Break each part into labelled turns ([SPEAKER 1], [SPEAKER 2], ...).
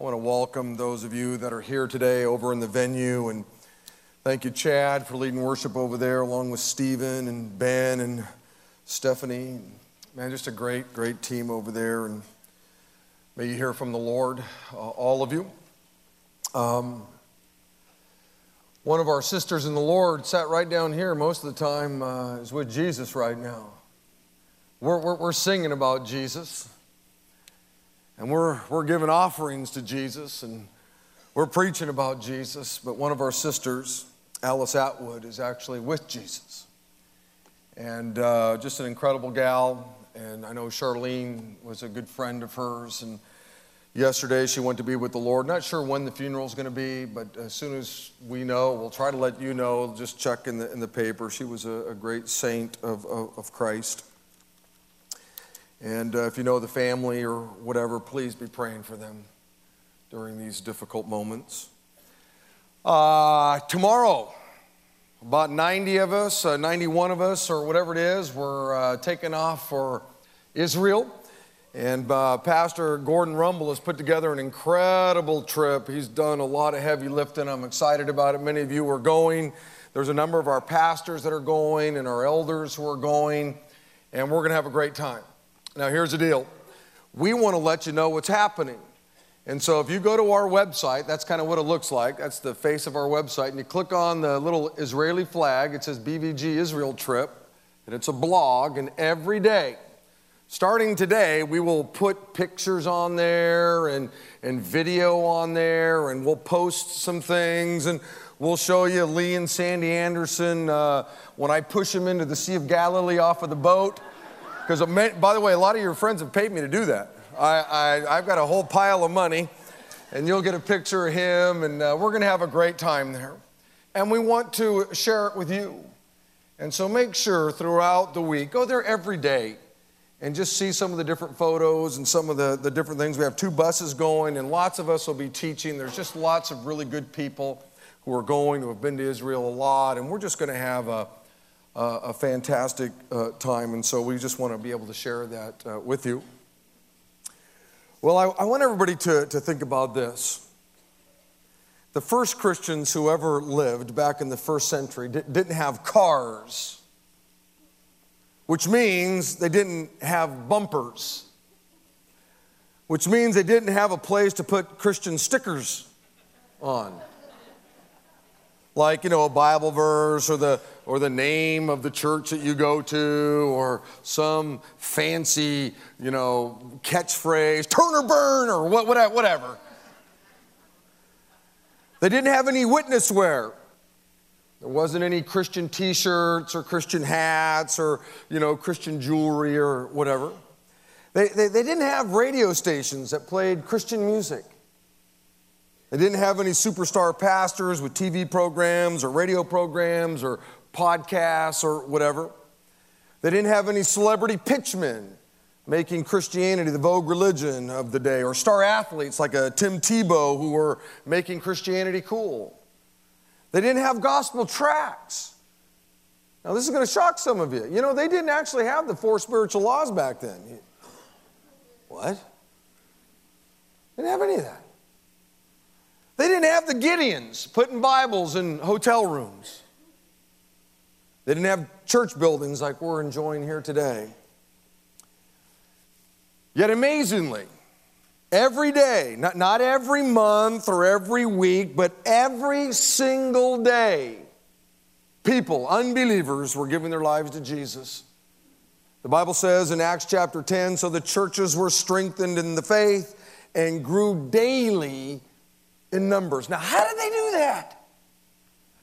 [SPEAKER 1] I want to welcome those of you that are here today over in the venue. And thank you, Chad, for leading worship over there, along with Stephen and Ben and Stephanie. Man, just a great, great team over there. And may you hear from the Lord, uh, all of you. Um, one of our sisters in the Lord sat right down here most of the time, uh, is with Jesus right now. We're, we're, we're singing about Jesus and we're, we're giving offerings to Jesus and we're preaching about Jesus, but one of our sisters, Alice Atwood, is actually with Jesus. And uh, just an incredible gal. And I know Charlene was a good friend of hers. And yesterday she went to be with the Lord. Not sure when the funeral is going to be, but as soon as we know, we'll try to let you know. Just check in the, in the paper. She was a, a great saint of, of, of Christ. And uh, if you know the family or whatever, please be praying for them during these difficult moments. Uh, tomorrow, about 90 of us, uh, 91 of us, or whatever it is, we're uh, taking off for Israel. And uh, Pastor Gordon Rumble has put together an incredible trip. He's done a lot of heavy lifting. I'm excited about it. Many of you are going. There's a number of our pastors that are going and our elders who are going, and we're going to have a great time. Now, here's the deal we want to let you know what's happening. And so, if you go to our website, that's kind of what it looks like. That's the face of our website. And you click on the little Israeli flag, it says BVG Israel Trip, and it's a blog. And every day, starting today, we will put pictures on there and, and video on there, and we'll post some things. And we'll show you Lee and Sandy Anderson uh, when I push them into the Sea of Galilee off of the boat. Because, by the way, a lot of your friends have paid me to do that. I, I, have got a whole pile of money, and you'll get a picture of him, and uh, we're going to have a great time there. And we want to share it with you. And so make sure throughout the week, go there every day and just see some of the different photos and some of the, the different things. We have two buses going, and lots of us will be teaching. There's just lots of really good people who are going, who have been to Israel a lot, and we're just going to have a uh, a fantastic uh, time, and so we just want to be able to share that uh, with you. Well, I, I want everybody to, to think about this. The first Christians who ever lived back in the first century di- didn't have cars, which means they didn't have bumpers, which means they didn't have a place to put Christian stickers on like you know a bible verse or the or the name of the church that you go to or some fancy you know catchphrase turn or burn or what, whatever they didn't have any witness wear there wasn't any christian t-shirts or christian hats or you know christian jewelry or whatever they, they, they didn't have radio stations that played christian music they didn't have any superstar pastors with TV programs or radio programs or podcasts or whatever. They didn't have any celebrity pitchmen making Christianity the vogue religion of the day or star athletes like a uh, Tim Tebow who were making Christianity cool. They didn't have gospel tracts. Now, this is going to shock some of you. You know, they didn't actually have the four spiritual laws back then. What? They didn't have any of that. They didn't have the Gideons putting Bibles in hotel rooms. They didn't have church buildings like we're enjoying here today. Yet amazingly, every day, not, not every month or every week, but every single day, people, unbelievers, were giving their lives to Jesus. The Bible says in Acts chapter 10 so the churches were strengthened in the faith and grew daily in numbers. Now, how did they do that?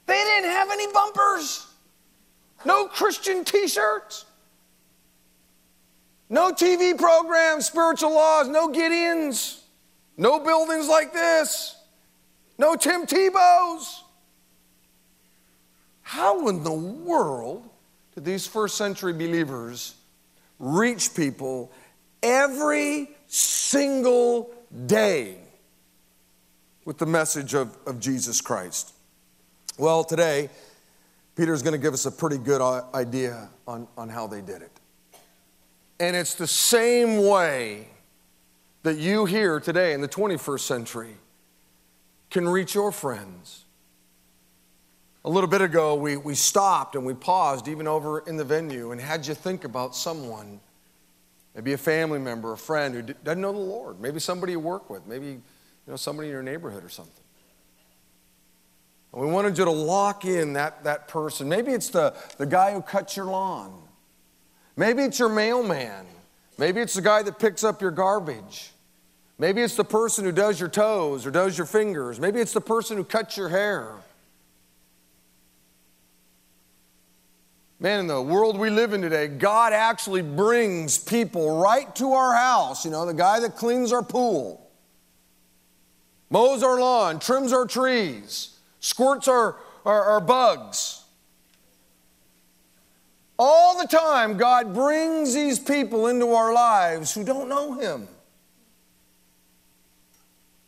[SPEAKER 1] They didn't have any bumpers, no Christian t shirts, no TV programs, spiritual laws, no Gideons, no buildings like this, no Tim Tebow's. How in the world did these first century believers reach people every single day? with the message of, of Jesus Christ? Well, today, Peter's going to give us a pretty good uh, idea on, on how they did it. And it's the same way that you here today in the 21st century can reach your friends. A little bit ago, we, we stopped and we paused, even over in the venue, and had you think about someone maybe a family member, a friend who doesn't know the Lord, maybe somebody you work with, maybe you know, somebody in your neighborhood or something. And we wanted you to lock in that, that person. Maybe it's the, the guy who cuts your lawn. Maybe it's your mailman. Maybe it's the guy that picks up your garbage. Maybe it's the person who does your toes or does your fingers. Maybe it's the person who cuts your hair. Man, in the world we live in today, God actually brings people right to our house. You know, the guy that cleans our pool, mows our lawn, trims our trees, squirts our, our, our bugs. All the time, God brings these people into our lives who don't know Him.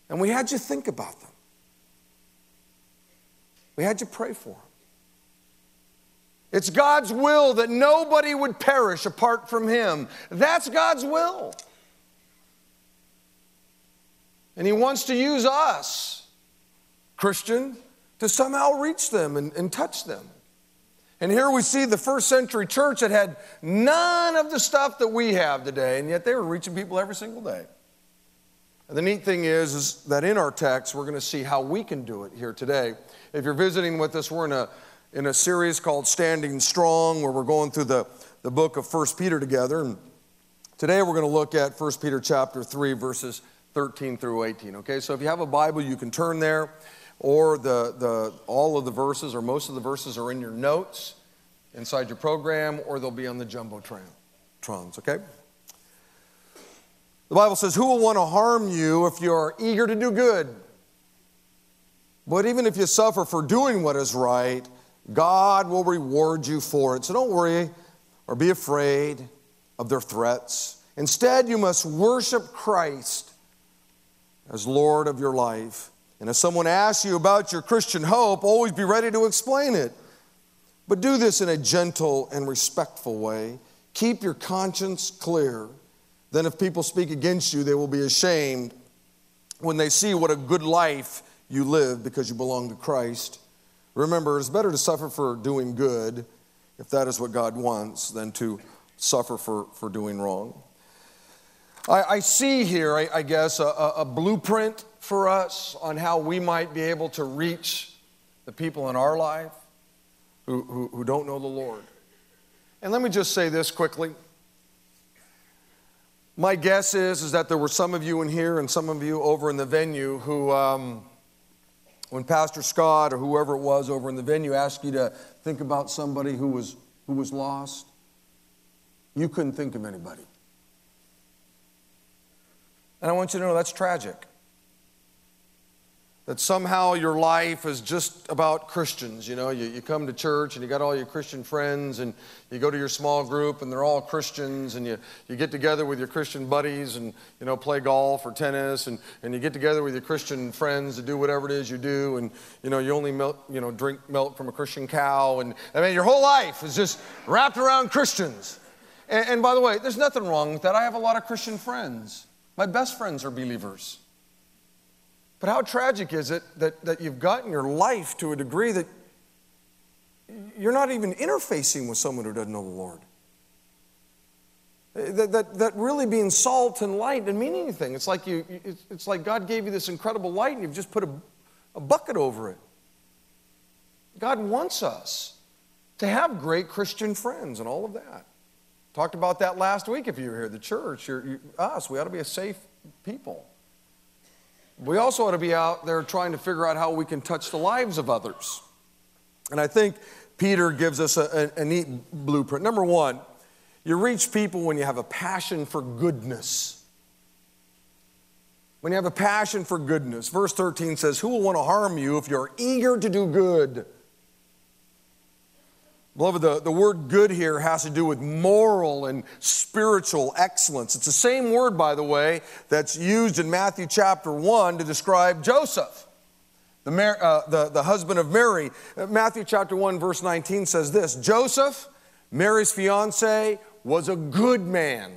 [SPEAKER 1] And we had you think about them, we had you pray for them. It's God's will that nobody would perish apart from Him. That's God's will. And He wants to use us, Christian, to somehow reach them and, and touch them. And here we see the first century church that had none of the stuff that we have today, and yet they were reaching people every single day. And the neat thing is, is that in our text, we're going to see how we can do it here today. If you're visiting with us, we're in a, in a series called Standing Strong, where we're going through the, the book of First Peter together. And today we're going to look at First Peter chapter 3, verses 13 through 18. Okay, so if you have a Bible, you can turn there, or the, the, all of the verses, or most of the verses, are in your notes inside your program, or they'll be on the Jumbotrons. Okay? The Bible says, Who will want to harm you if you are eager to do good? But even if you suffer for doing what is right, God will reward you for it. So don't worry or be afraid of their threats. Instead, you must worship Christ as Lord of your life. And if someone asks you about your Christian hope, always be ready to explain it. But do this in a gentle and respectful way. Keep your conscience clear. Then, if people speak against you, they will be ashamed when they see what a good life you live because you belong to Christ. Remember, it's better to suffer for doing good, if that is what God wants, than to suffer for, for doing wrong. I, I see here, I, I guess, a, a, a blueprint for us on how we might be able to reach the people in our life who, who, who don't know the Lord. And let me just say this quickly. My guess is, is that there were some of you in here and some of you over in the venue who, um, when Pastor Scott or whoever it was over in the venue asked you to think about somebody who was, who was lost, you couldn't think of anybody. And I want you to know that's tragic. That somehow your life is just about Christians. You know, you, you come to church and you got all your Christian friends, and you go to your small group and they're all Christians, and you, you get together with your Christian buddies and, you know, play golf or tennis, and, and you get together with your Christian friends to do whatever it is you do, and, you know, you only milk, you know, drink milk from a Christian cow. And I mean, your whole life is just wrapped around Christians. and, and by the way, there's nothing wrong with that. I have a lot of Christian friends. My best friends are believers. But how tragic is it that, that you've gotten your life to a degree that you're not even interfacing with someone who doesn't know the Lord? That, that, that really being salt and light didn't mean anything. It's like, you, it's, it's like God gave you this incredible light and you've just put a, a bucket over it. God wants us to have great Christian friends and all of that. Talked about that last week if you were here. The church, you're, you, us, we ought to be a safe people. We also ought to be out there trying to figure out how we can touch the lives of others. And I think Peter gives us a, a, a neat blueprint. Number one, you reach people when you have a passion for goodness. When you have a passion for goodness. Verse 13 says, Who will want to harm you if you're eager to do good? Beloved, the, the word good here has to do with moral and spiritual excellence. It's the same word, by the way, that's used in Matthew chapter 1 to describe Joseph, the, uh, the, the husband of Mary. Uh, Matthew chapter 1, verse 19 says this Joseph, Mary's fiance, was a good man.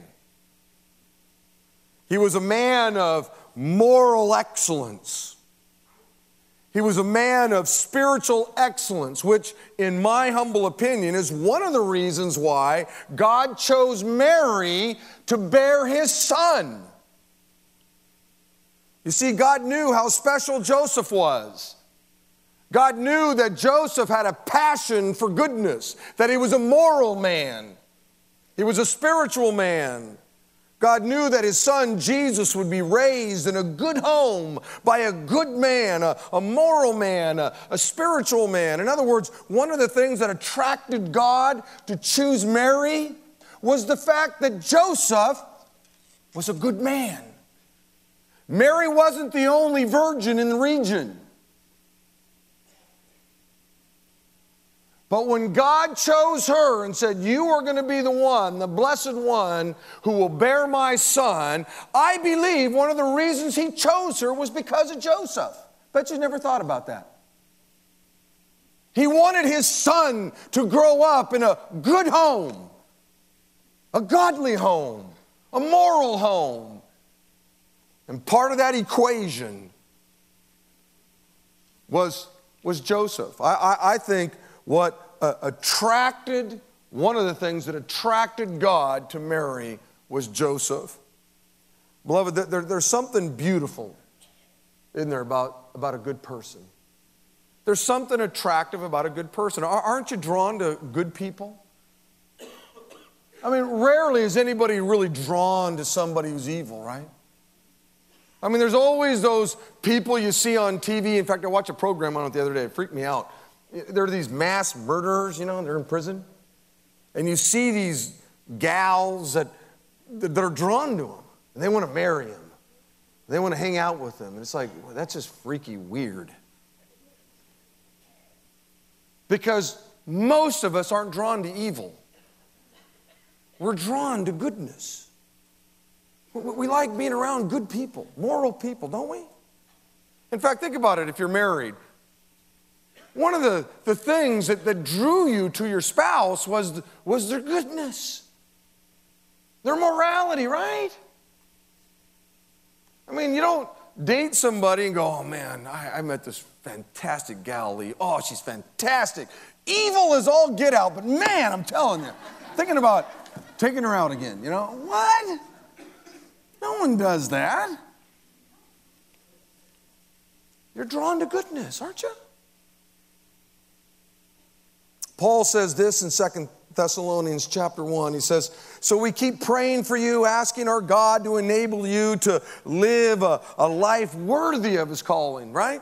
[SPEAKER 1] He was a man of moral excellence. He was a man of spiritual excellence, which, in my humble opinion, is one of the reasons why God chose Mary to bear his son. You see, God knew how special Joseph was. God knew that Joseph had a passion for goodness, that he was a moral man, he was a spiritual man. God knew that his son Jesus would be raised in a good home by a good man, a, a moral man, a, a, spiritual man. In other words, one of the things that attracted God to choose Mary was the fact that Joseph was a good man. Mary wasn't the only virgin in the region. But when God chose her and said, You are going to be the one, the blessed one, who will bear my son, I believe one of the reasons he chose her was because of Joseph. Bet you never thought about that. He wanted his son to grow up in a good home, a godly home, a moral home. And part of that equation was, was Joseph. I, I, I think what uh, attracted, one of the things that attracted God to Mary was Joseph. Beloved, there, there's something beautiful in there about, about a good person. There's something attractive about a good person. Aren't you drawn to good people? I mean, rarely is anybody really drawn to somebody who's evil, right? I mean, there's always those people you see on TV. In fact, I watched a program on it the other day. It freaked me out there are these mass murderers, you know, they're in prison. And you see these gals that, that are drawn to him, and they want to marry him. They want to hang out with him. And it's like, well, that's just freaky weird. Because most of us aren't drawn to evil, we're drawn to goodness. We like being around good people, moral people, don't we? In fact, think about it if you're married one of the, the things that, that drew you to your spouse was, was their goodness, their morality, right? I mean, you don't date somebody and go, oh man, I, I met this fantastic Galilee. Oh, she's fantastic. Evil is all get out, but man, I'm telling you, thinking about taking her out again, you know? What? No one does that. You're drawn to goodness, aren't you? Paul says this in Second Thessalonians chapter 1. He says, So we keep praying for you, asking our God to enable you to live a, a life worthy of his calling, right?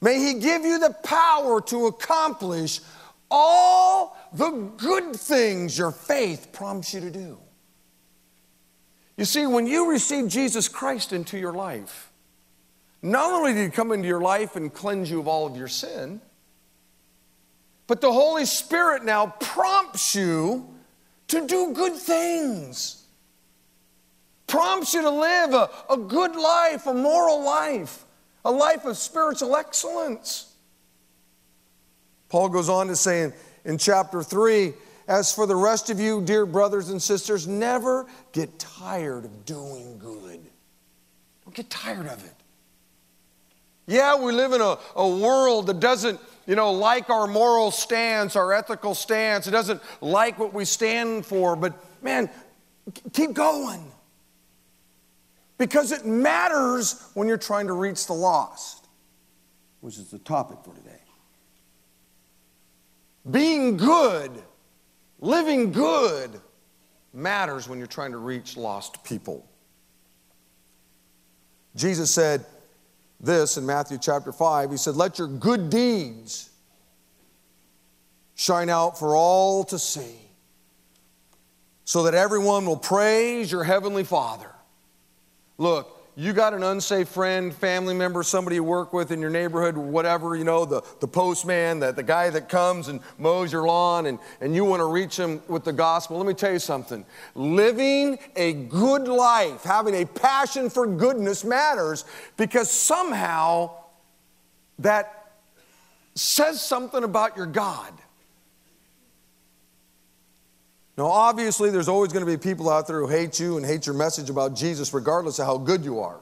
[SPEAKER 1] May he give you the power to accomplish all the good things your faith prompts you to do. You see, when you receive Jesus Christ into your life, not only did he come into your life and cleanse you of all of your sin, but the Holy Spirit now prompts you to do good things, prompts you to live a, a good life, a moral life, a life of spiritual excellence. Paul goes on to say in, in chapter 3 As for the rest of you, dear brothers and sisters, never get tired of doing good. Don't get tired of it. Yeah, we live in a, a world that doesn't you know, like our moral stance, our ethical stance. It doesn't like what we stand for, but man, keep going. Because it matters when you're trying to reach the lost, which is the topic for today. Being good, living good, matters when you're trying to reach lost people. Jesus said, this in Matthew chapter 5. He said, Let your good deeds shine out for all to see, so that everyone will praise your heavenly Father. Look, you got an unsafe friend, family member, somebody you work with in your neighborhood, whatever, you know, the, the postman, the, the guy that comes and mows your lawn, and, and you want to reach him with the gospel. Let me tell you something. Living a good life, having a passion for goodness matters because somehow that says something about your God. Now, obviously, there's always going to be people out there who hate you and hate your message about Jesus, regardless of how good you are.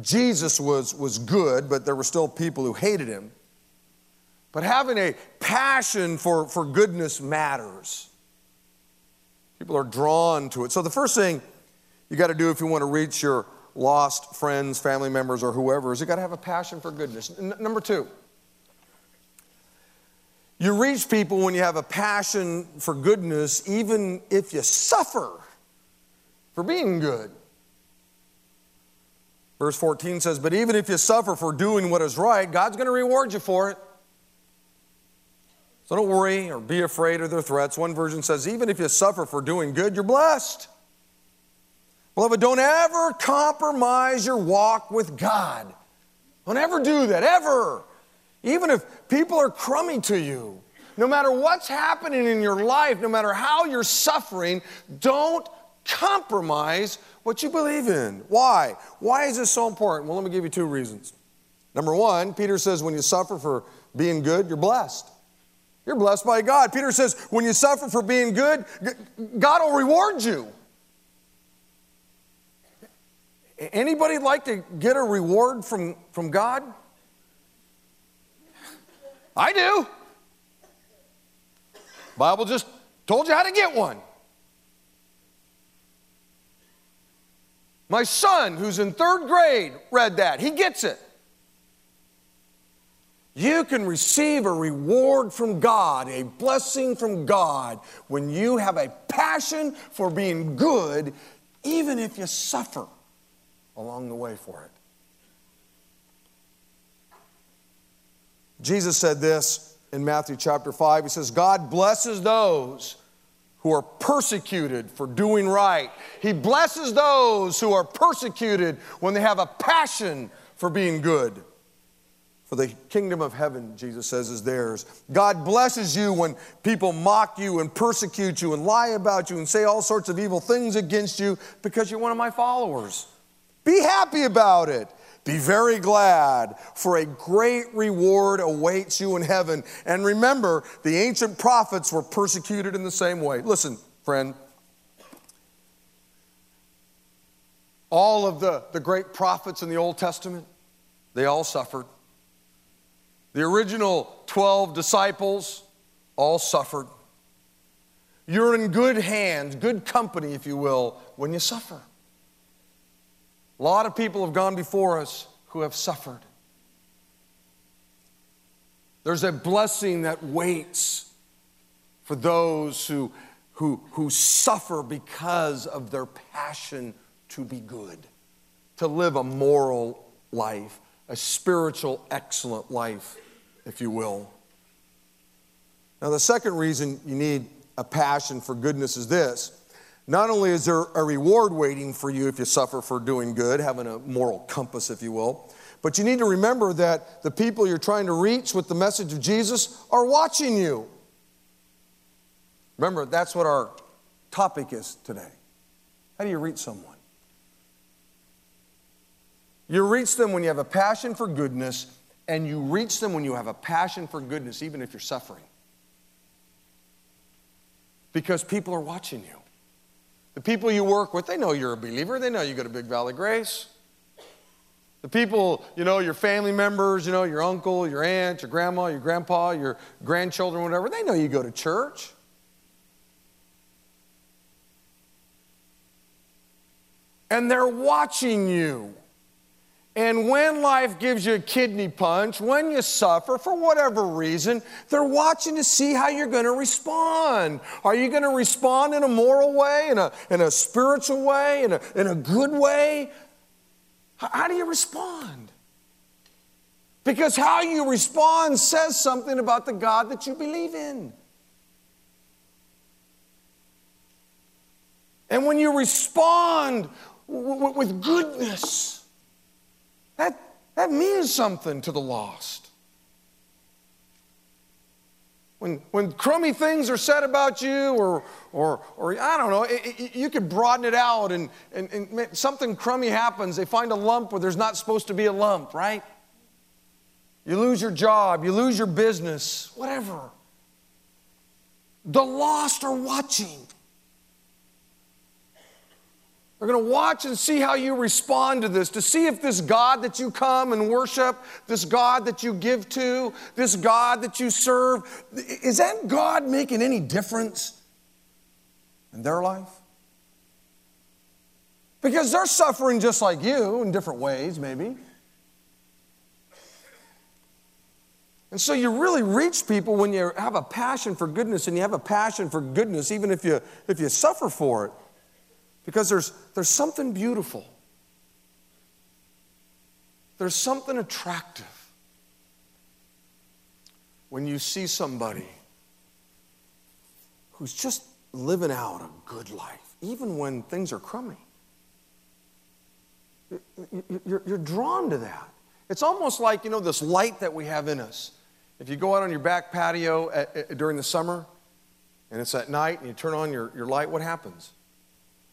[SPEAKER 1] Jesus was, was good, but there were still people who hated him. But having a passion for, for goodness matters. People are drawn to it. So, the first thing you got to do if you want to reach your lost friends, family members, or whoever is you got to have a passion for goodness. N- number two, you reach people when you have a passion for goodness, even if you suffer for being good. Verse 14 says, But even if you suffer for doing what is right, God's going to reward you for it. So don't worry or be afraid of their threats. One version says, Even if you suffer for doing good, you're blessed. Beloved, don't ever compromise your walk with God. Don't ever do that, ever. Even if people are crummy to you, no matter what's happening in your life, no matter how you're suffering, don't compromise what you believe in. Why? Why is this so important? Well, let me give you two reasons. Number one, Peter says when you suffer for being good, you're blessed. You're blessed by God. Peter says when you suffer for being good, God will reward you. Anybody like to get a reward from, from God? I do. Bible just told you how to get one. My son, who's in third grade, read that. He gets it. You can receive a reward from God, a blessing from God, when you have a passion for being good, even if you suffer along the way for it. Jesus said this in Matthew chapter 5. He says, God blesses those who are persecuted for doing right. He blesses those who are persecuted when they have a passion for being good. For the kingdom of heaven, Jesus says, is theirs. God blesses you when people mock you and persecute you and lie about you and say all sorts of evil things against you because you're one of my followers. Be happy about it. Be very glad, for a great reward awaits you in heaven. And remember, the ancient prophets were persecuted in the same way. Listen, friend, all of the, the great prophets in the Old Testament, they all suffered. The original 12 disciples all suffered. You're in good hands, good company, if you will, when you suffer. A lot of people have gone before us who have suffered. There's a blessing that waits for those who, who, who suffer because of their passion to be good, to live a moral life, a spiritual, excellent life, if you will. Now, the second reason you need a passion for goodness is this not only is there a reward waiting for you if you suffer for doing good, having a moral compass, if you will, but you need to remember that the people you're trying to reach with the message of Jesus are watching you. Remember, that's what our topic is today. How do you reach someone? You reach them when you have a passion for goodness, and you reach them when you have a passion for goodness, even if you're suffering. Because people are watching you. The people you work with, they know you're a believer. They know you go to Big Valley Grace. The people, you know, your family members, you know, your uncle, your aunt, your grandma, your grandpa, your grandchildren, whatever, they know you go to church. And they're watching you. And when life gives you a kidney punch, when you suffer for whatever reason, they're watching to see how you're going to respond. Are you going to respond in a moral way, in a, in a spiritual way, in a, in a good way? How, how do you respond? Because how you respond says something about the God that you believe in. And when you respond w- w- with goodness, that, that means something to the lost. When, when crummy things are said about you, or, or, or I don't know, it, it, you could broaden it out and, and, and something crummy happens. They find a lump where there's not supposed to be a lump, right? You lose your job, you lose your business, whatever. The lost are watching are going to watch and see how you respond to this, to see if this God that you come and worship, this God that you give to, this God that you serve, is that God making any difference in their life? Because they're suffering just like you in different ways, maybe. And so you really reach people when you have a passion for goodness and you have a passion for goodness, even if you, if you suffer for it. Because there's, there's something beautiful, there's something attractive when you see somebody who's just living out a good life, even when things are crummy. You're, you're drawn to that. It's almost like, you know, this light that we have in us. If you go out on your back patio at, at, during the summer and it's at night and you turn on your, your light, what happens?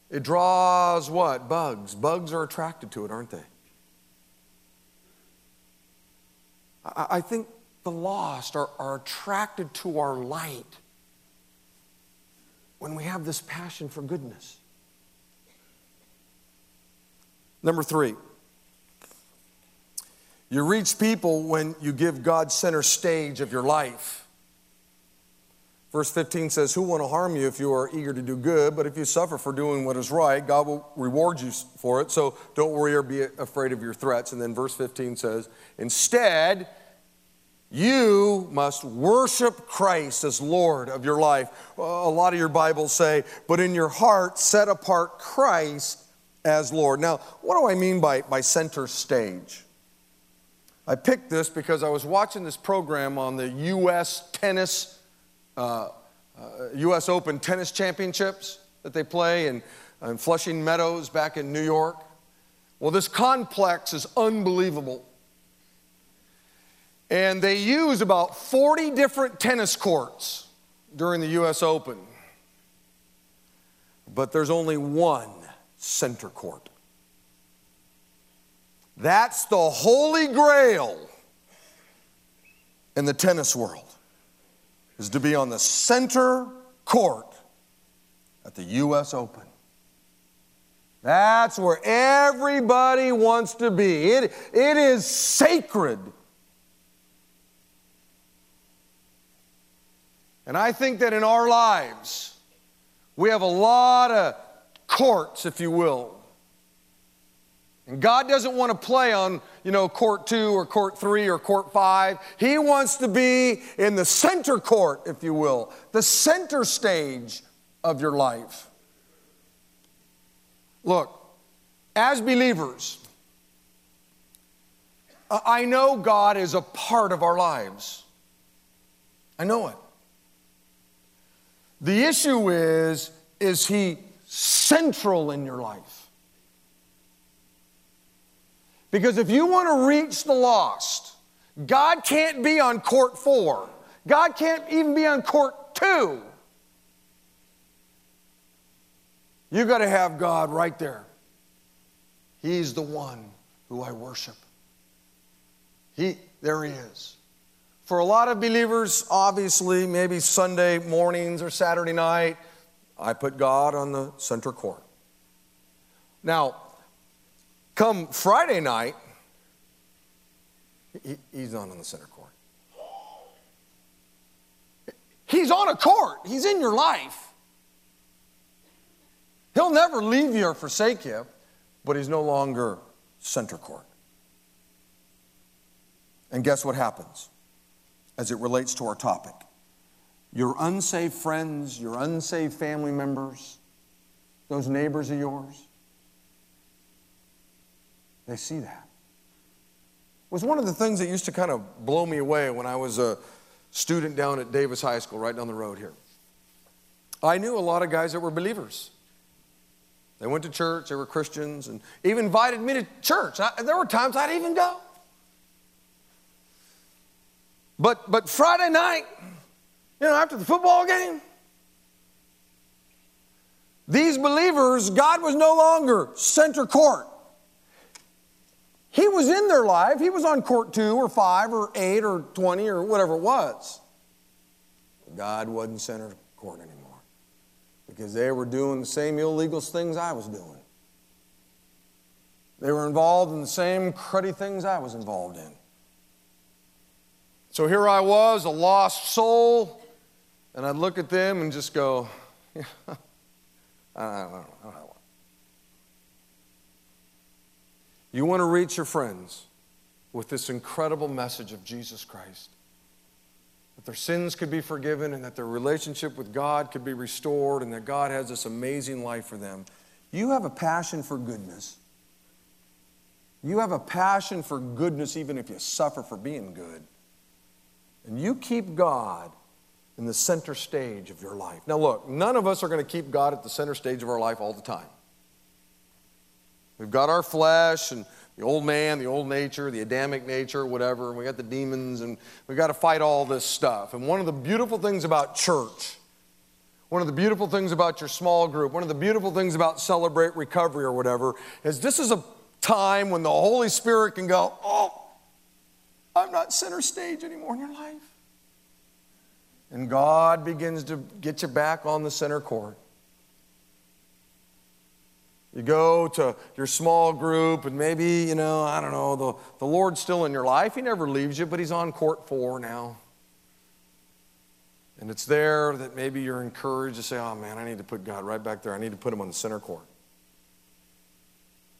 [SPEAKER 1] It draws what? Bugs. Bugs are attracted to it, aren't they? I, think the lost are, are attracted to our light when we have this passion for goodness. Number three, you reach people when you give God center stage of your life. Verse 15 says, Who want to harm you if you are eager to do good? But if you suffer for doing what is right, God will reward you for it. So don't worry or be afraid of your threats. And then verse 15 says, Instead, you must worship Christ as Lord of your life. A lot of your Bibles say, But in your heart, set apart Christ as Lord. Now, what do I mean by, by center stage? I picked this because I was watching this program on the U.S. tennis uh, U.S. Uh, Open tennis championships that they play in, in Flushing Meadows back in New York. Well, this complex is unbelievable. And they use about 40 different tennis courts during the U.S. Open, but there's only one center court. That's the holy grail in the tennis world is to be on the center court at the U.S. Open. That's where everybody wants to be. It, it is sacred. And I think that in our lives, we have a lot of courts, if you will. And God doesn't want to play on you know, court two or court three or court five. He wants to be in the center court, if you will, the center stage of your life. Look, as believers, I know God is a part of our lives. I know it. The issue is, is He central in your life? Because if you want to reach the lost, God can't be on court four. God can't even be on court two. You got to have God right there. He's the one who I worship. He, there he is. For a lot of believers, obviously, maybe Sunday mornings or Saturday night, I put God on the center court. Now, Come Friday night, he, he's not on the center court. He's on a court, he's in your life. He'll never leave you or forsake you, but he's no longer center court. And guess what happens as it relates to our topic? Your unsaved friends, your unsaved family members, those neighbors of yours, they see that. It was one of the things that used to kind of blow me away when I was a student down at Davis High School, right down the road here. I knew a lot of guys that were believers. They went to church, they were Christians, and even invited me to church. I, there were times I'd even go. But, but Friday night, you know, after the football game, these believers, God was no longer center court. He was in their life. He was on court two or five or eight or 20 or whatever it was. God wasn't center court anymore because they were doing the same illegal things I was doing. They were involved in the same cruddy things I was involved in. So here I was, a lost soul, and I'd look at them and just go, yeah, I, don't I don't know You want to reach your friends with this incredible message of Jesus Christ that their sins could be forgiven and that their relationship with God could be restored and that God has this amazing life for them. You have a passion for goodness. You have a passion for goodness even if you suffer for being good. And you keep God in the center stage of your life. Now, look, none of us are going to keep God at the center stage of our life all the time. We've got our flesh and the old man, the old nature, the Adamic nature, whatever, and we got the demons, and we have got to fight all this stuff. And one of the beautiful things about church, one of the beautiful things about your small group, one of the beautiful things about Celebrate Recovery or whatever, is this is a time when the Holy Spirit can go, Oh, I'm not center stage anymore in your life. And God begins to get you back on the center court. You go to your small group, and maybe, you know, I don't know, the, the Lord's still in your life. He never leaves you, but He's on court four now. And it's there that maybe you're encouraged to say, oh man, I need to put God right back there. I need to put Him on the center court.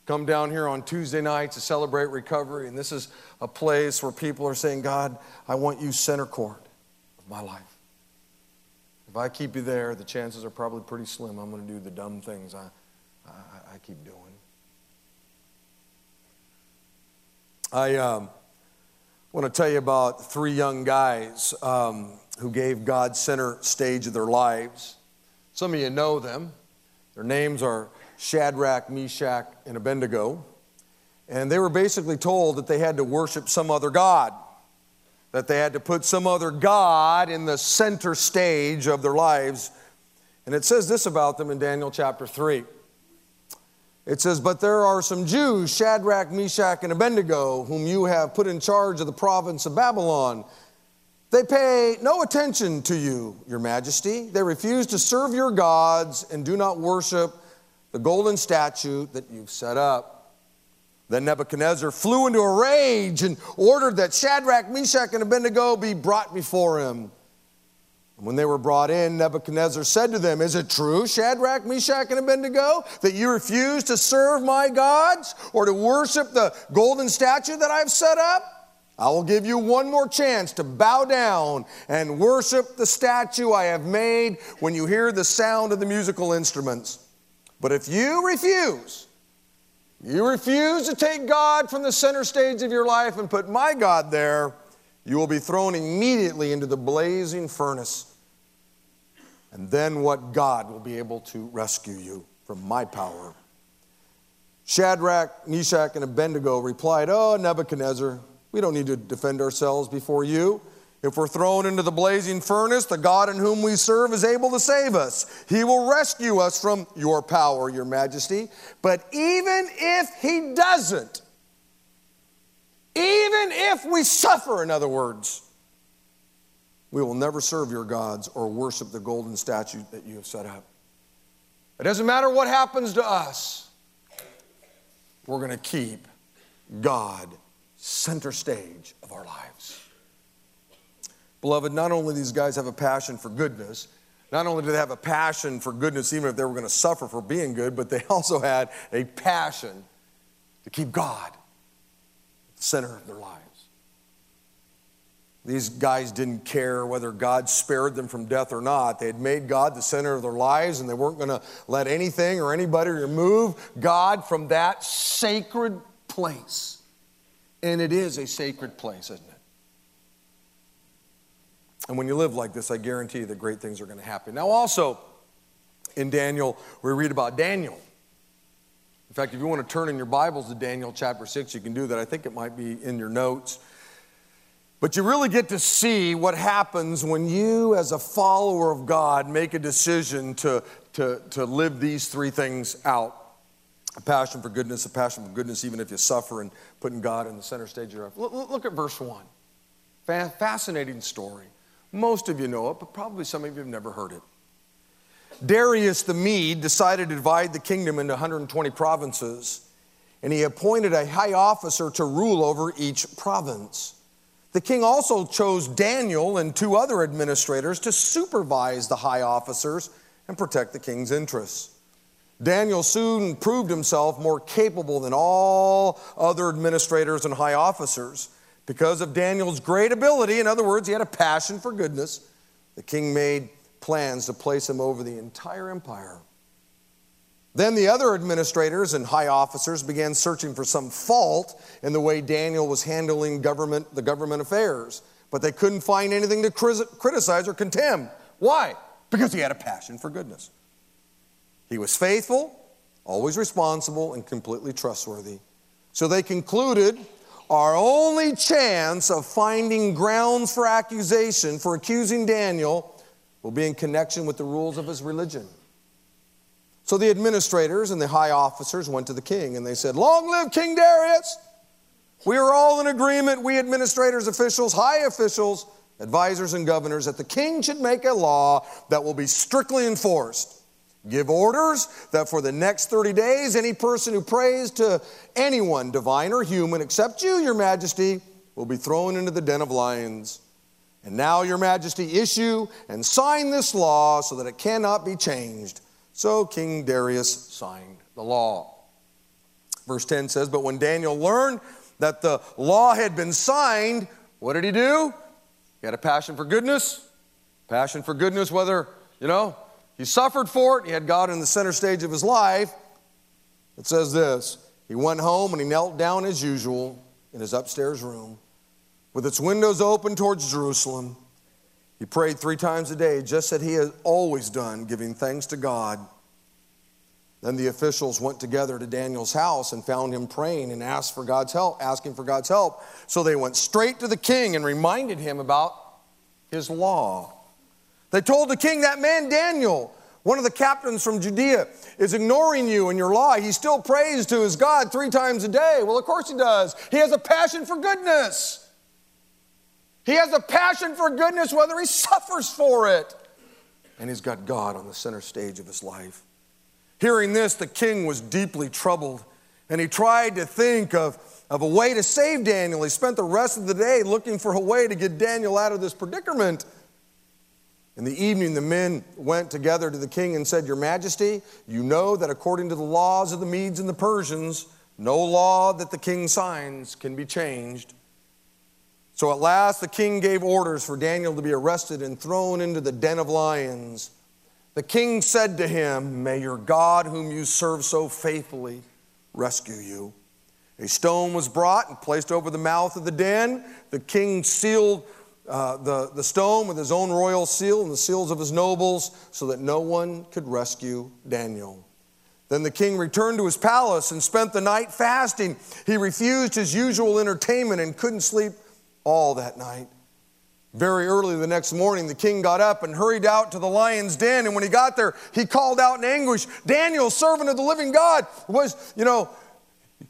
[SPEAKER 1] Come down here on Tuesday night to Celebrate Recovery, and this is a place where people are saying, God, I want you center court of my life. If I keep you there, the chances are probably pretty slim I'm going to do the dumb things I keep doing. I um, want to tell you about three young guys um, who gave God center stage of their lives. Some of you know them. Their names are Shadrach, Meshach, and Abednego. And they were basically told that they had to worship some other God, that they had to put some other God in the center stage of their lives. And it says this about them in Daniel chapter 3. It says, But there are some Jews, Shadrach, Meshach, and Abednego, whom you have put in charge of the province of Babylon. They pay no attention to you, your majesty. They refuse to serve your gods and do not worship the golden statue that you've set up. Then Nebuchadnezzar flew into a rage and ordered that Shadrach, Meshach, and Abednego be brought before him when they were brought in, Nebuchadnezzar said to them, Is it true, Shadrach, Meshach, and Abednego, that you refuse to serve my gods or to worship the golden statue that I've set up? I will give you one more chance to bow down and worship the statue I have made when you hear the sound of the musical instruments. But if you refuse, you refuse to take God from the center stage of your life and put my God there, you will be thrown immediately into the blazing furnace. And then what God will be able to rescue you from my power? Shadrach, Meshach, and Abednego replied, Oh, Nebuchadnezzar, we don't need to defend ourselves before you. If we're thrown into the blazing furnace, the God in whom we serve is able to save us. He will rescue us from your power, your majesty. But even if he doesn't, even if we suffer, in other words, we will never serve your gods or worship the golden statue that you have set up. It doesn't matter what happens to us, we're going to keep God center stage of our lives. Beloved, not only these guys have a passion for goodness, not only did they have a passion for goodness, even if they were going to suffer for being good, but they also had a passion to keep God center of their lives. These guys didn't care whether God spared them from death or not. They had made God the center of their lives, and they weren't going to let anything or anybody remove God from that sacred place. And it is a sacred place, isn't it? And when you live like this, I guarantee you that great things are going to happen. Now, also in Daniel, we read about Daniel. In fact, if you want to turn in your Bibles to Daniel chapter 6, you can do that. I think it might be in your notes. But you really get to see what happens when you, as a follower of God, make a decision to, to, to live these three things out a passion for goodness, a passion for goodness, even if you suffer, and putting God in the center stage of your life. Look at verse 1. Fascinating story. Most of you know it, but probably some of you have never heard it. Darius the Mede decided to divide the kingdom into 120 provinces, and he appointed a high officer to rule over each province. The king also chose Daniel and two other administrators to supervise the high officers and protect the king's interests. Daniel soon proved himself more capable than all other administrators and high officers. Because of Daniel's great ability, in other words, he had a passion for goodness, the king made plans to place him over the entire empire. Then the other administrators and high officers began searching for some fault in the way Daniel was handling government, the government affairs, but they couldn't find anything to criticize or condemn. Why? Because he had a passion for goodness. He was faithful, always responsible, and completely trustworthy. So they concluded our only chance of finding grounds for accusation, for accusing Daniel, will be in connection with the rules of his religion. So the administrators and the high officers went to the king and they said, Long live King Darius! We are all in agreement, we administrators, officials, high officials, advisors, and governors, that the king should make a law that will be strictly enforced. Give orders that for the next 30 days, any person who prays to anyone, divine or human, except you, your majesty, will be thrown into the den of lions. And now, Your Majesty, issue and sign this law so that it cannot be changed. So King Darius signed the law. Verse 10 says, But when Daniel learned that the law had been signed, what did he do? He had a passion for goodness. Passion for goodness, whether, you know, he suffered for it, he had God in the center stage of his life. It says this He went home and he knelt down as usual in his upstairs room with its windows open towards Jerusalem. He prayed three times a day, just as he had always done, giving thanks to God. Then the officials went together to Daniel's house and found him praying and asked for God's help, asking for God's help. So they went straight to the king and reminded him about his law. They told the king, That man Daniel, one of the captains from Judea, is ignoring you and your law. He still prays to his God three times a day. Well, of course he does. He has a passion for goodness. He has a passion for goodness, whether he suffers for it. And he's got God on the center stage of his life. Hearing this, the king was deeply troubled, and he tried to think of, of a way to save Daniel. He spent the rest of the day looking for a way to get Daniel out of this predicament. In the evening, the men went together to the king and said, Your Majesty, you know that according to the laws of the Medes and the Persians, no law that the king signs can be changed. So at last the king gave orders for Daniel to be arrested and thrown into the den of lions. The king said to him, May your God, whom you serve so faithfully, rescue you. A stone was brought and placed over the mouth of the den. The king sealed uh, the, the stone with his own royal seal and the seals of his nobles so that no one could rescue Daniel. Then the king returned to his palace and spent the night fasting. He refused his usual entertainment and couldn't sleep all that night. Very early the next morning, the king got up and hurried out to the lion's den. And when he got there, he called out in anguish, Daniel, servant of the living God, was, you know,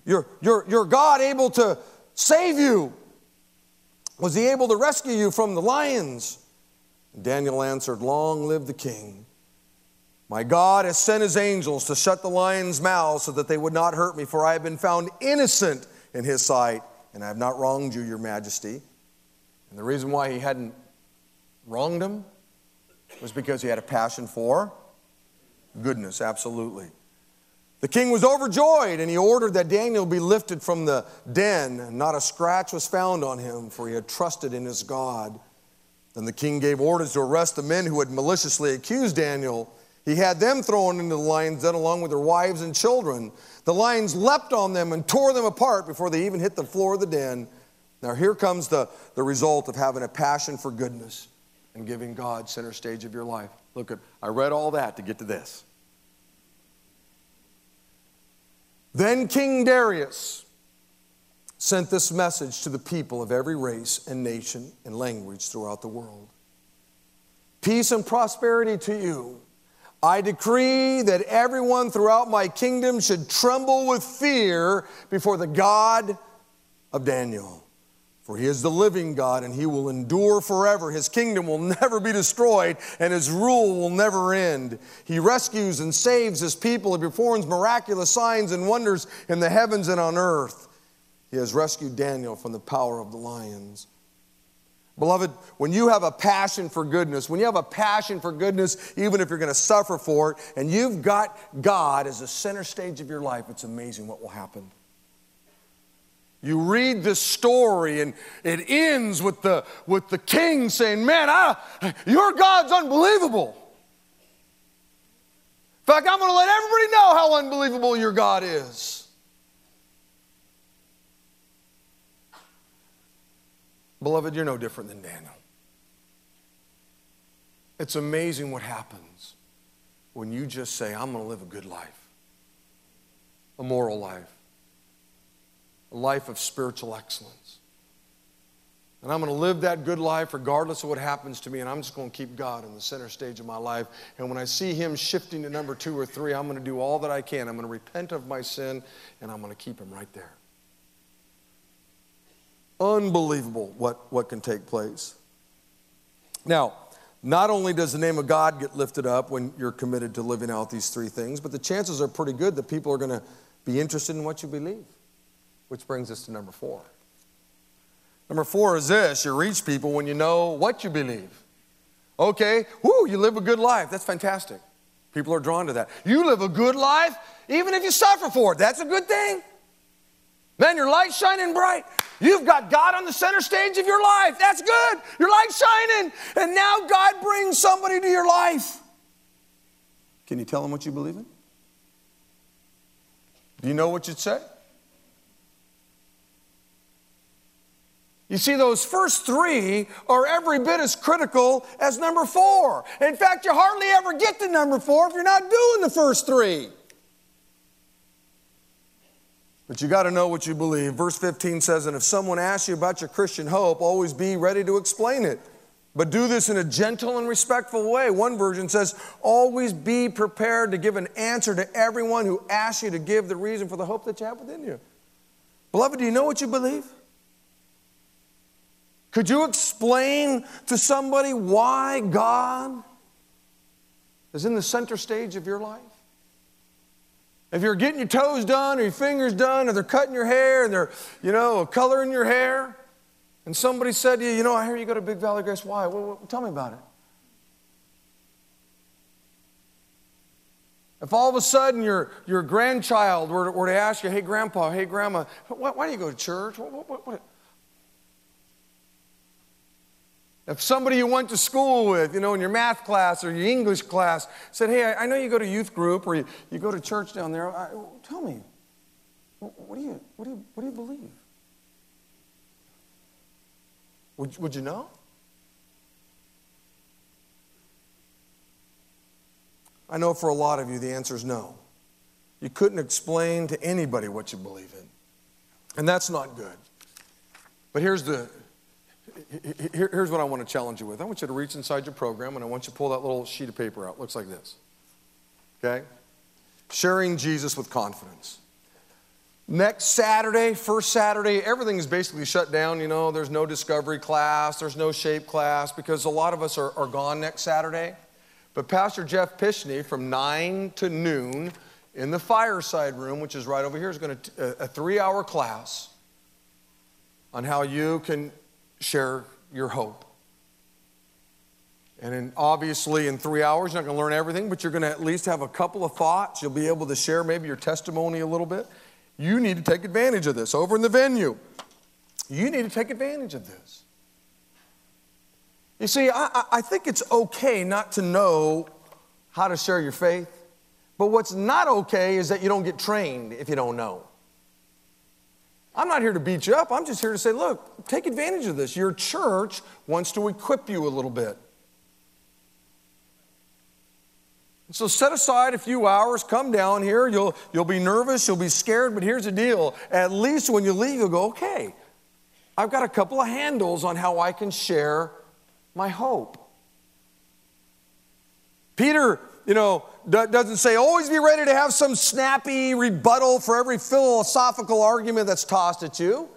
[SPEAKER 1] your, your, your God able to save you? Was he able to rescue you from the lions? Daniel answered, Long live the king. My God has sent his angels to shut the lions' mouths so that they would not hurt me, for I have been found innocent in his sight and I have not wronged you, your majesty. And the reason why he hadn't wronged him was because he had a passion for goodness, absolutely. The king was overjoyed, and he ordered that Daniel be lifted from the den. Not a scratch was found on him, for he had trusted in his God. Then the king gave orders to arrest the men who had maliciously accused Daniel. He had them thrown into the lion's den along with their wives and children. The lions leapt on them and tore them apart before they even hit the floor of the den. Now, here comes the, the result of having a passion for goodness and giving God center stage of your life. Look, I read all that to get to this. Then King Darius sent this message to the people of every race and nation and language throughout the world Peace and prosperity to you. I decree that everyone throughout my kingdom should tremble with fear before the God of Daniel. For he is the living God and he will endure forever. His kingdom will never be destroyed and his rule will never end. He rescues and saves his people. He performs miraculous signs and wonders in the heavens and on earth. He has rescued Daniel from the power of the lions. Beloved, when you have a passion for goodness, when you have a passion for goodness, even if you're going to suffer for it, and you've got God as the center stage of your life, it's amazing what will happen. You read this story, and it ends with the, with the king saying, Man, I, your God's unbelievable. In fact, I'm going to let everybody know how unbelievable your God is. Beloved, you're no different than Daniel. It's amazing what happens when you just say, I'm going to live a good life, a moral life, a life of spiritual excellence. And I'm going to live that good life regardless of what happens to me, and I'm just going to keep God in the center stage of my life. And when I see Him shifting to number two or three, I'm going to do all that I can. I'm going to repent of my sin, and I'm going to keep Him right there. Unbelievable what, what can take place. Now, not only does the name of God get lifted up when you're committed to living out these three things, but the chances are pretty good that people are going to be interested in what you believe, which brings us to number four. Number four is this you reach people when you know what you believe. Okay, whoo, you live a good life. That's fantastic. People are drawn to that. You live a good life, even if you suffer for it. That's a good thing. Man, your light's shining bright. You've got God on the center stage of your life. That's good. Your light's shining. And now God brings somebody to your life. Can you tell them what you believe in? Do you know what you'd say? You see, those first three are every bit as critical as number four. In fact, you hardly ever get to number four if you're not doing the first three. But you got to know what you believe. Verse 15 says, And if someone asks you about your Christian hope, always be ready to explain it. But do this in a gentle and respectful way. One version says, Always be prepared to give an answer to everyone who asks you to give the reason for the hope that you have within you. Beloved, do you know what you believe? Could you explain to somebody why God is in the center stage of your life? If you're getting your toes done or your fingers done or they're cutting your hair and they're, you know, coloring your hair, and somebody said to you, you know, I hear you go to Big Valley Grace. Why? Well, well, tell me about it. If all of a sudden your, your grandchild were to, were to ask you, hey, grandpa, hey, grandma, why, why do you go to church? What, what, what, If somebody you went to school with, you know, in your math class or your English class said, Hey, I know you go to youth group or you, you go to church down there, I, tell me, what do you, what do you, what do you believe? Would, would you know? I know for a lot of you the answer is no. You couldn't explain to anybody what you believe in. And that's not good. But here's the, here, here's what I want to challenge you with. I want you to reach inside your program and I want you to pull that little sheet of paper out. looks like this. Okay? Sharing Jesus with confidence. Next Saturday, first Saturday, everything is basically shut down. You know, there's no discovery class, there's no shape class because a lot of us are, are gone next Saturday. But Pastor Jeff Pishney from 9 to noon in the fireside room, which is right over here, is going to t- a three hour class on how you can share your hope. And in, obviously, in three hours, you're not going to learn everything, but you're going to at least have a couple of thoughts. You'll be able to share maybe your testimony a little bit. You need to take advantage of this. Over in the venue, you need to take advantage of this. You see, I, I think it's okay not to know how to share your faith, but what's not okay is that you don't get trained if you don't know. I'm not here to beat you up. I'm just here to say, look, take advantage of this. Your church wants to equip you a little bit. So set aside a few hours, come down here. You'll, you'll be nervous, you'll be scared, but here's the deal. At least when you leave, you'll go, okay, I've got a couple of handles on how I can share my hope. Peter, you know, doesn't say always be ready to have some snappy rebuttal for every philosophical argument that's tossed at you.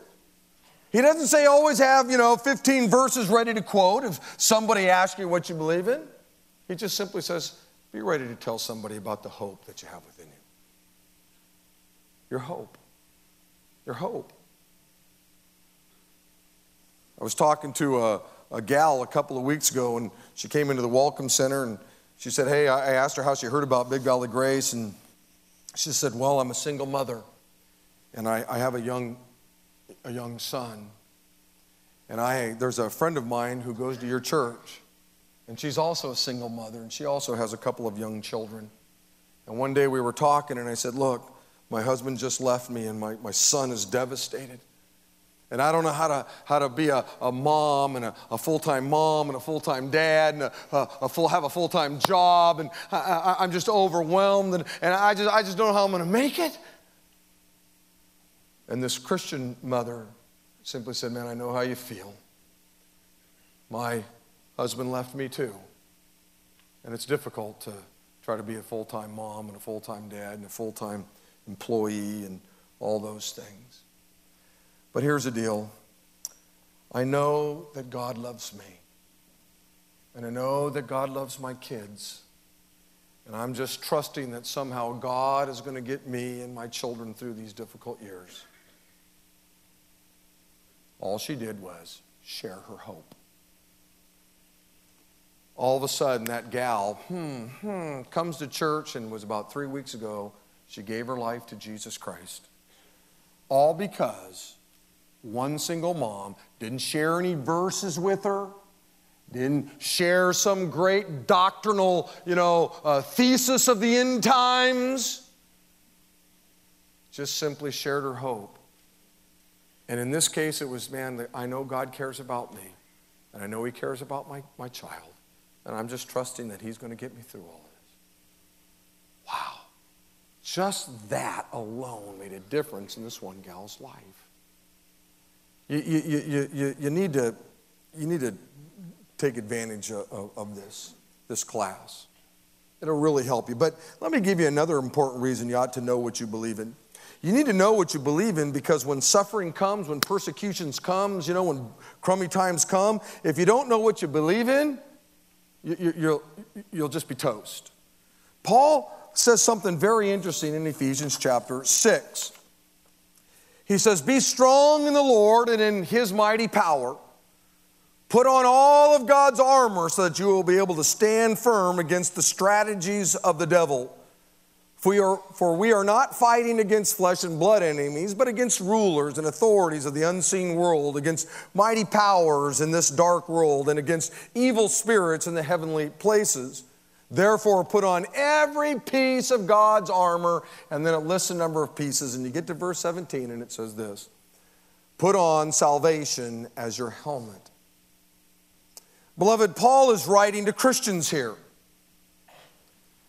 [SPEAKER 1] He doesn't say always have, you know, 15 verses ready to quote if somebody asks you what you believe in. He just simply says, be ready to tell somebody about the hope that you have within you. Your hope. Your hope. I was talking to a, a gal a couple of weeks ago, and she came into the Welcome Center, and she said, Hey, I asked her how she heard about Big Valley Grace, and she said, Well, I'm a single mother, and I, I have a young, a young son. And I, there's a friend of mine who goes to your church, and she's also a single mother, and she also has a couple of young children. And one day we were talking, and I said, Look, my husband just left me, and my, my son is devastated. And I don't know how to, how to be a, a mom and a, a full time mom and a full time dad and a, a, a, full, have a full time job. And I, am just overwhelmed and, and I, just, I just don't know how I'm going to make it. And this Christian mother simply said, Man, I know how you feel. My husband left me too. And it's difficult to try to be a full time mom and a full time dad and a full time employee and all those things. But here's the deal I know that God loves me, and I know that God loves my kids. And I'm just trusting that somehow God is going to get me and my children through these difficult years. All she did was share her hope. All of a sudden, that gal hmm, hmm, comes to church and was about three weeks ago, she gave her life to Jesus Christ. All because one single mom, didn't share any verses with her, didn't share some great doctrinal, you know, uh, thesis of the end times. Just simply shared her hope. And in this case, it was, man, I know God cares about me, and I know He cares about my, my child, and I'm just trusting that He's going to get me through all this. Wow. Just that alone made a difference in this one gal's life. You, you, you, you, you, need, to, you need to take advantage of, of this, this class. It'll really help you. But let me give you another important reason you ought to know what you believe in. You need to know what you believe in because when suffering comes, when persecutions comes, you know, when crummy times come, if you don't know what you believe in, you, you'll, you'll just be toast. Paul says something very interesting in Ephesians chapter 6. He says, Be strong in the Lord and in his mighty power. Put on all of God's armor so that you will be able to stand firm against the strategies of the devil. For we, are, for we are not fighting against flesh and blood enemies, but against rulers and authorities of the unseen world, against mighty powers in this dark world, and against evil spirits in the heavenly places. Therefore, put on every piece of God's armor, and then it lists a number of pieces, and you get to verse 17, and it says this Put on salvation as your helmet. Beloved, Paul is writing to Christians here.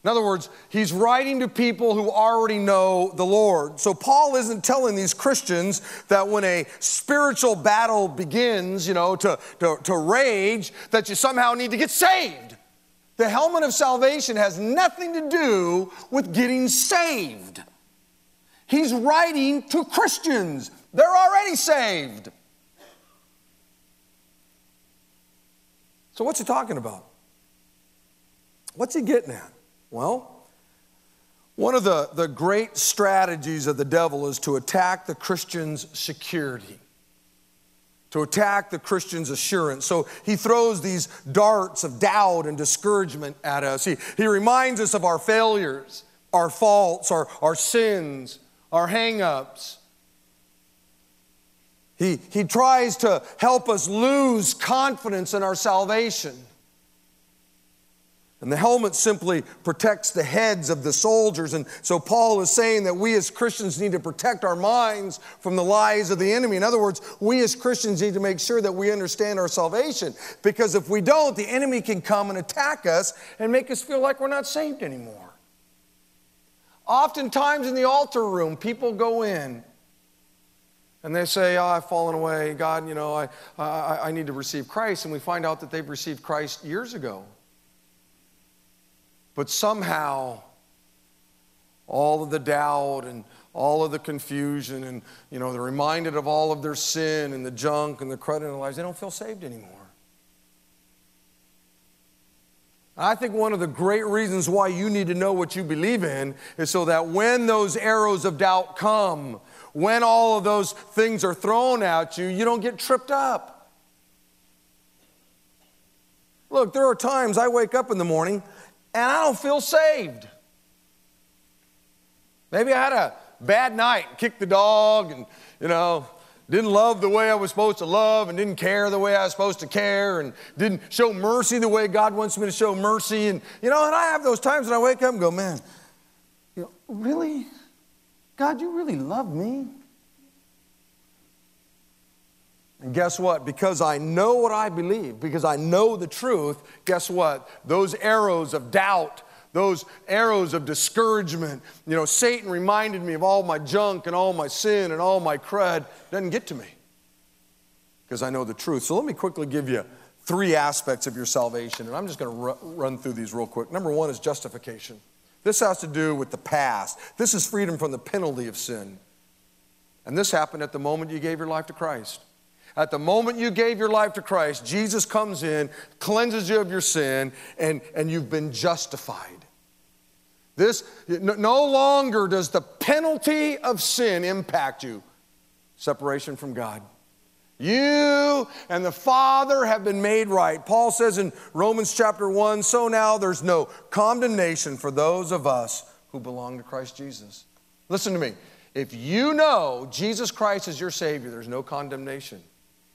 [SPEAKER 1] In other words, he's writing to people who already know the Lord. So Paul isn't telling these Christians that when a spiritual battle begins, you know, to, to, to rage, that you somehow need to get saved. The helmet of salvation has nothing to do with getting saved. He's writing to Christians, they're already saved. So, what's he talking about? What's he getting at? Well, one of the, the great strategies of the devil is to attack the Christian's security to attack the Christian's assurance. So he throws these darts of doubt and discouragement at us. He, he reminds us of our failures, our faults, our, our sins, our hang ups. He, he tries to help us lose confidence in our salvation. And the helmet simply protects the heads of the soldiers. And so Paul is saying that we as Christians need to protect our minds from the lies of the enemy. In other words, we as Christians need to make sure that we understand our salvation because if we don't, the enemy can come and attack us and make us feel like we're not saved anymore. Oftentimes in the altar room, people go in and they say, oh, I've fallen away. God, you know, I, I, I need to receive Christ. And we find out that they've received Christ years ago. But somehow, all of the doubt and all of the confusion and you know they're reminded of all of their sin and the junk and the credit in their lives they don't feel saved anymore i think one of the great reasons why you need to know what you believe in is so that when those arrows of doubt come when all of those things are thrown at you you don't get tripped up look there are times i wake up in the morning and I don't feel saved. Maybe I had a bad night, kicked the dog, and, you know, didn't love the way I was supposed to love, and didn't care the way I was supposed to care, and didn't show mercy the way God wants me to show mercy. And, you know, and I have those times when I wake up and go, man, you know, really? God, you really love me? And guess what? Because I know what I believe, because I know the truth, guess what? Those arrows of doubt, those arrows of discouragement, you know, Satan reminded me of all my junk and all my sin and all my crud, doesn't get to me because I know the truth. So let me quickly give you three aspects of your salvation, and I'm just going to r- run through these real quick. Number one is justification. This has to do with the past. This is freedom from the penalty of sin. And this happened at the moment you gave your life to Christ. At the moment you gave your life to Christ, Jesus comes in, cleanses you of your sin, and, and you've been justified. This no longer does the penalty of sin impact you. Separation from God. You and the Father have been made right. Paul says in Romans chapter 1 so now there's no condemnation for those of us who belong to Christ Jesus. Listen to me. If you know Jesus Christ is your Savior, there's no condemnation.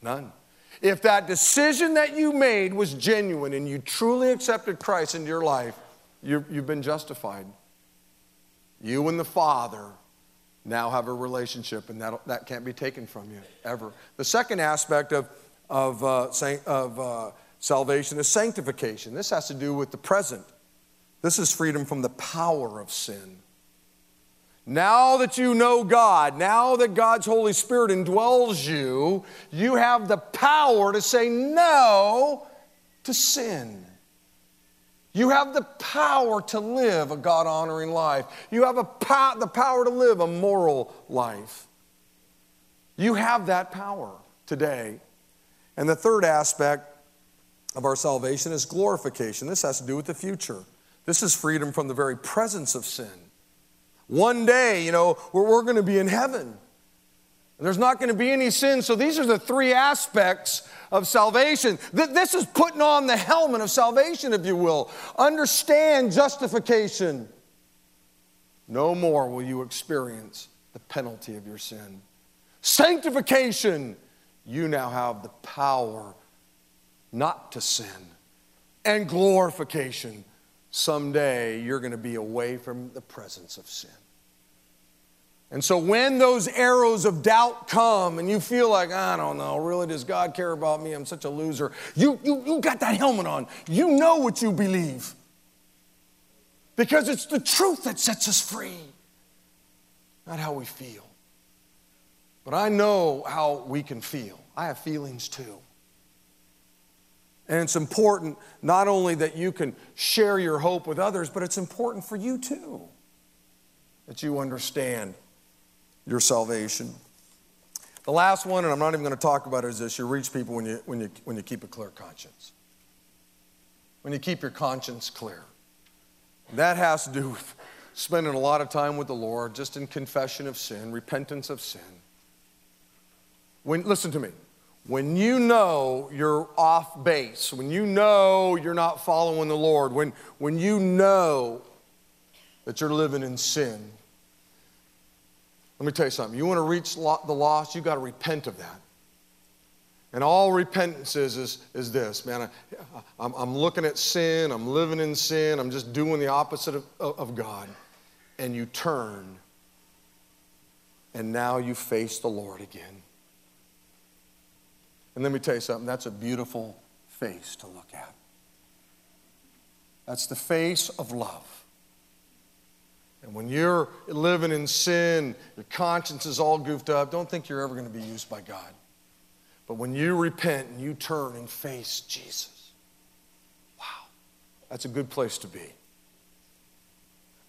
[SPEAKER 1] None. If that decision that you made was genuine and you truly accepted Christ into your life, you have been justified. You and the Father now have a relationship, and that, that can't be taken from you ever. The second aspect of, of, uh, of uh, salvation is sanctification. This has to do with the present. This is freedom from the power of sin. Now that you know God, now that God's Holy Spirit indwells you, you have the power to say no to sin. You have the power to live a God honoring life. You have po- the power to live a moral life. You have that power today. And the third aspect of our salvation is glorification. This has to do with the future. This is freedom from the very presence of sin. One day, you know, we're, we're going to be in heaven. And there's not going to be any sin. So these are the three aspects of salvation. Th- this is putting on the helmet of salvation, if you will. Understand justification. No more will you experience the penalty of your sin. Sanctification. You now have the power not to sin. And glorification someday you're going to be away from the presence of sin. And so when those arrows of doubt come and you feel like, I don't know, really, does God care about me? I'm such a loser. You, you, you got that helmet on. You know what you believe because it's the truth that sets us free, not how we feel. But I know how we can feel. I have feelings too. And it's important not only that you can share your hope with others, but it's important for you too that you understand your salvation. The last one, and I'm not even going to talk about it, is this you reach people when you, when you, when you keep a clear conscience. When you keep your conscience clear. That has to do with spending a lot of time with the Lord, just in confession of sin, repentance of sin. When, listen to me when you know you're off base, when you know you're not following the Lord, when, when you know that you're living in sin, let me tell you something. You want to reach the lost, you got to repent of that. And all repentance is, is, is this, man, I, am I'm looking at sin, I'm living in sin, I'm just doing the opposite of, of God. And you turn, and now you face the Lord again. And let me tell you something that's a beautiful face to look at. That's the face of love. And when you're living in sin, your conscience is all goofed up, don't think you're ever going to be used by God. But when you repent and you turn and face Jesus, wow, that's a good place to be.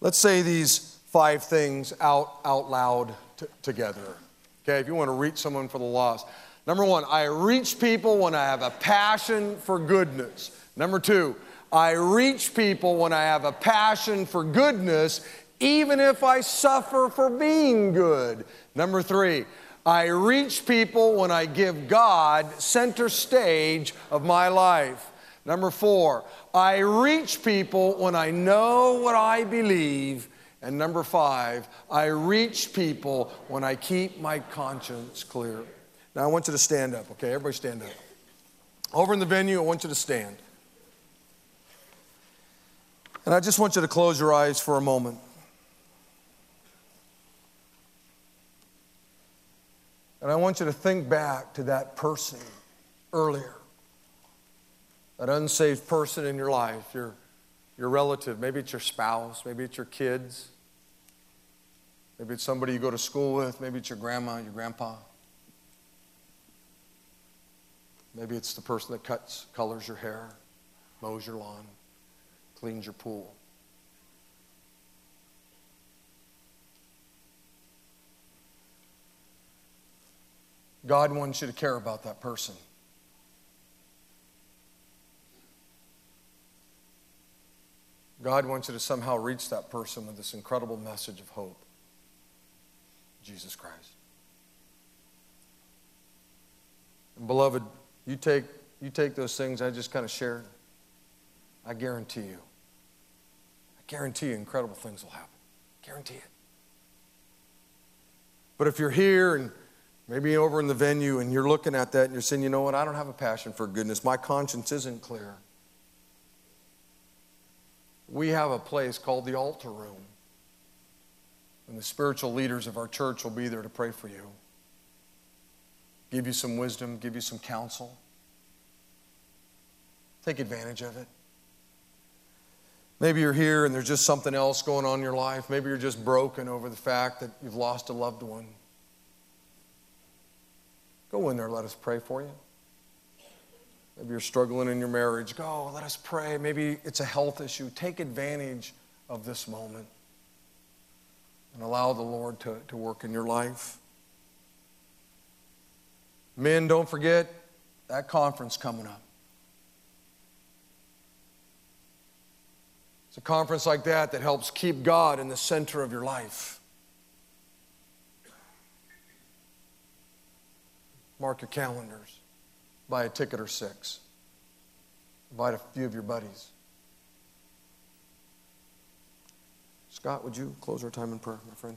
[SPEAKER 1] Let's say these five things out, out loud t- together. Okay, if you want to reach someone for the lost. Number one, I reach people when I have a passion for goodness. Number two, I reach people when I have a passion for goodness, even if I suffer for being good. Number three, I reach people when I give God center stage of my life. Number four, I reach people when I know what I believe. And number five, I reach people when I keep my conscience clear. Now I want you to stand up, okay? Everybody stand up. Over in the venue, I want you to stand. And I just want you to close your eyes for a moment. And I want you to think back to that person earlier, that unsaved person in your life, your, your relative. Maybe it's your spouse, maybe it's your kids, maybe it's somebody you go to school with, maybe it's your grandma, your grandpa. Maybe it's the person that cuts, colors your hair, mows your lawn, cleans your pool. God wants you to care about that person. God wants you to somehow reach that person with this incredible message of hope Jesus Christ. And beloved, you take, you take those things I just kind of shared, I guarantee you, I guarantee you incredible things will happen. Guarantee it. But if you're here and maybe over in the venue and you're looking at that and you're saying, you know what, I don't have a passion for goodness, my conscience isn't clear. We have a place called the altar room. And the spiritual leaders of our church will be there to pray for you give you some wisdom, give you some counsel. Take advantage of it. Maybe you're here and there's just something else going on in your life. Maybe you're just broken over the fact that you've lost a loved one. Go in there, let us pray for you. Maybe you're struggling in your marriage. Go, let us pray. Maybe it's a health issue. Take advantage of this moment and allow the Lord to, to work in your life. Men, don't forget that conference coming up. It's a conference like that that helps keep God in the center of your life. Mark your calendars. Buy a ticket or six. Invite a few of your buddies. Scott, would you close our time in prayer, my friend?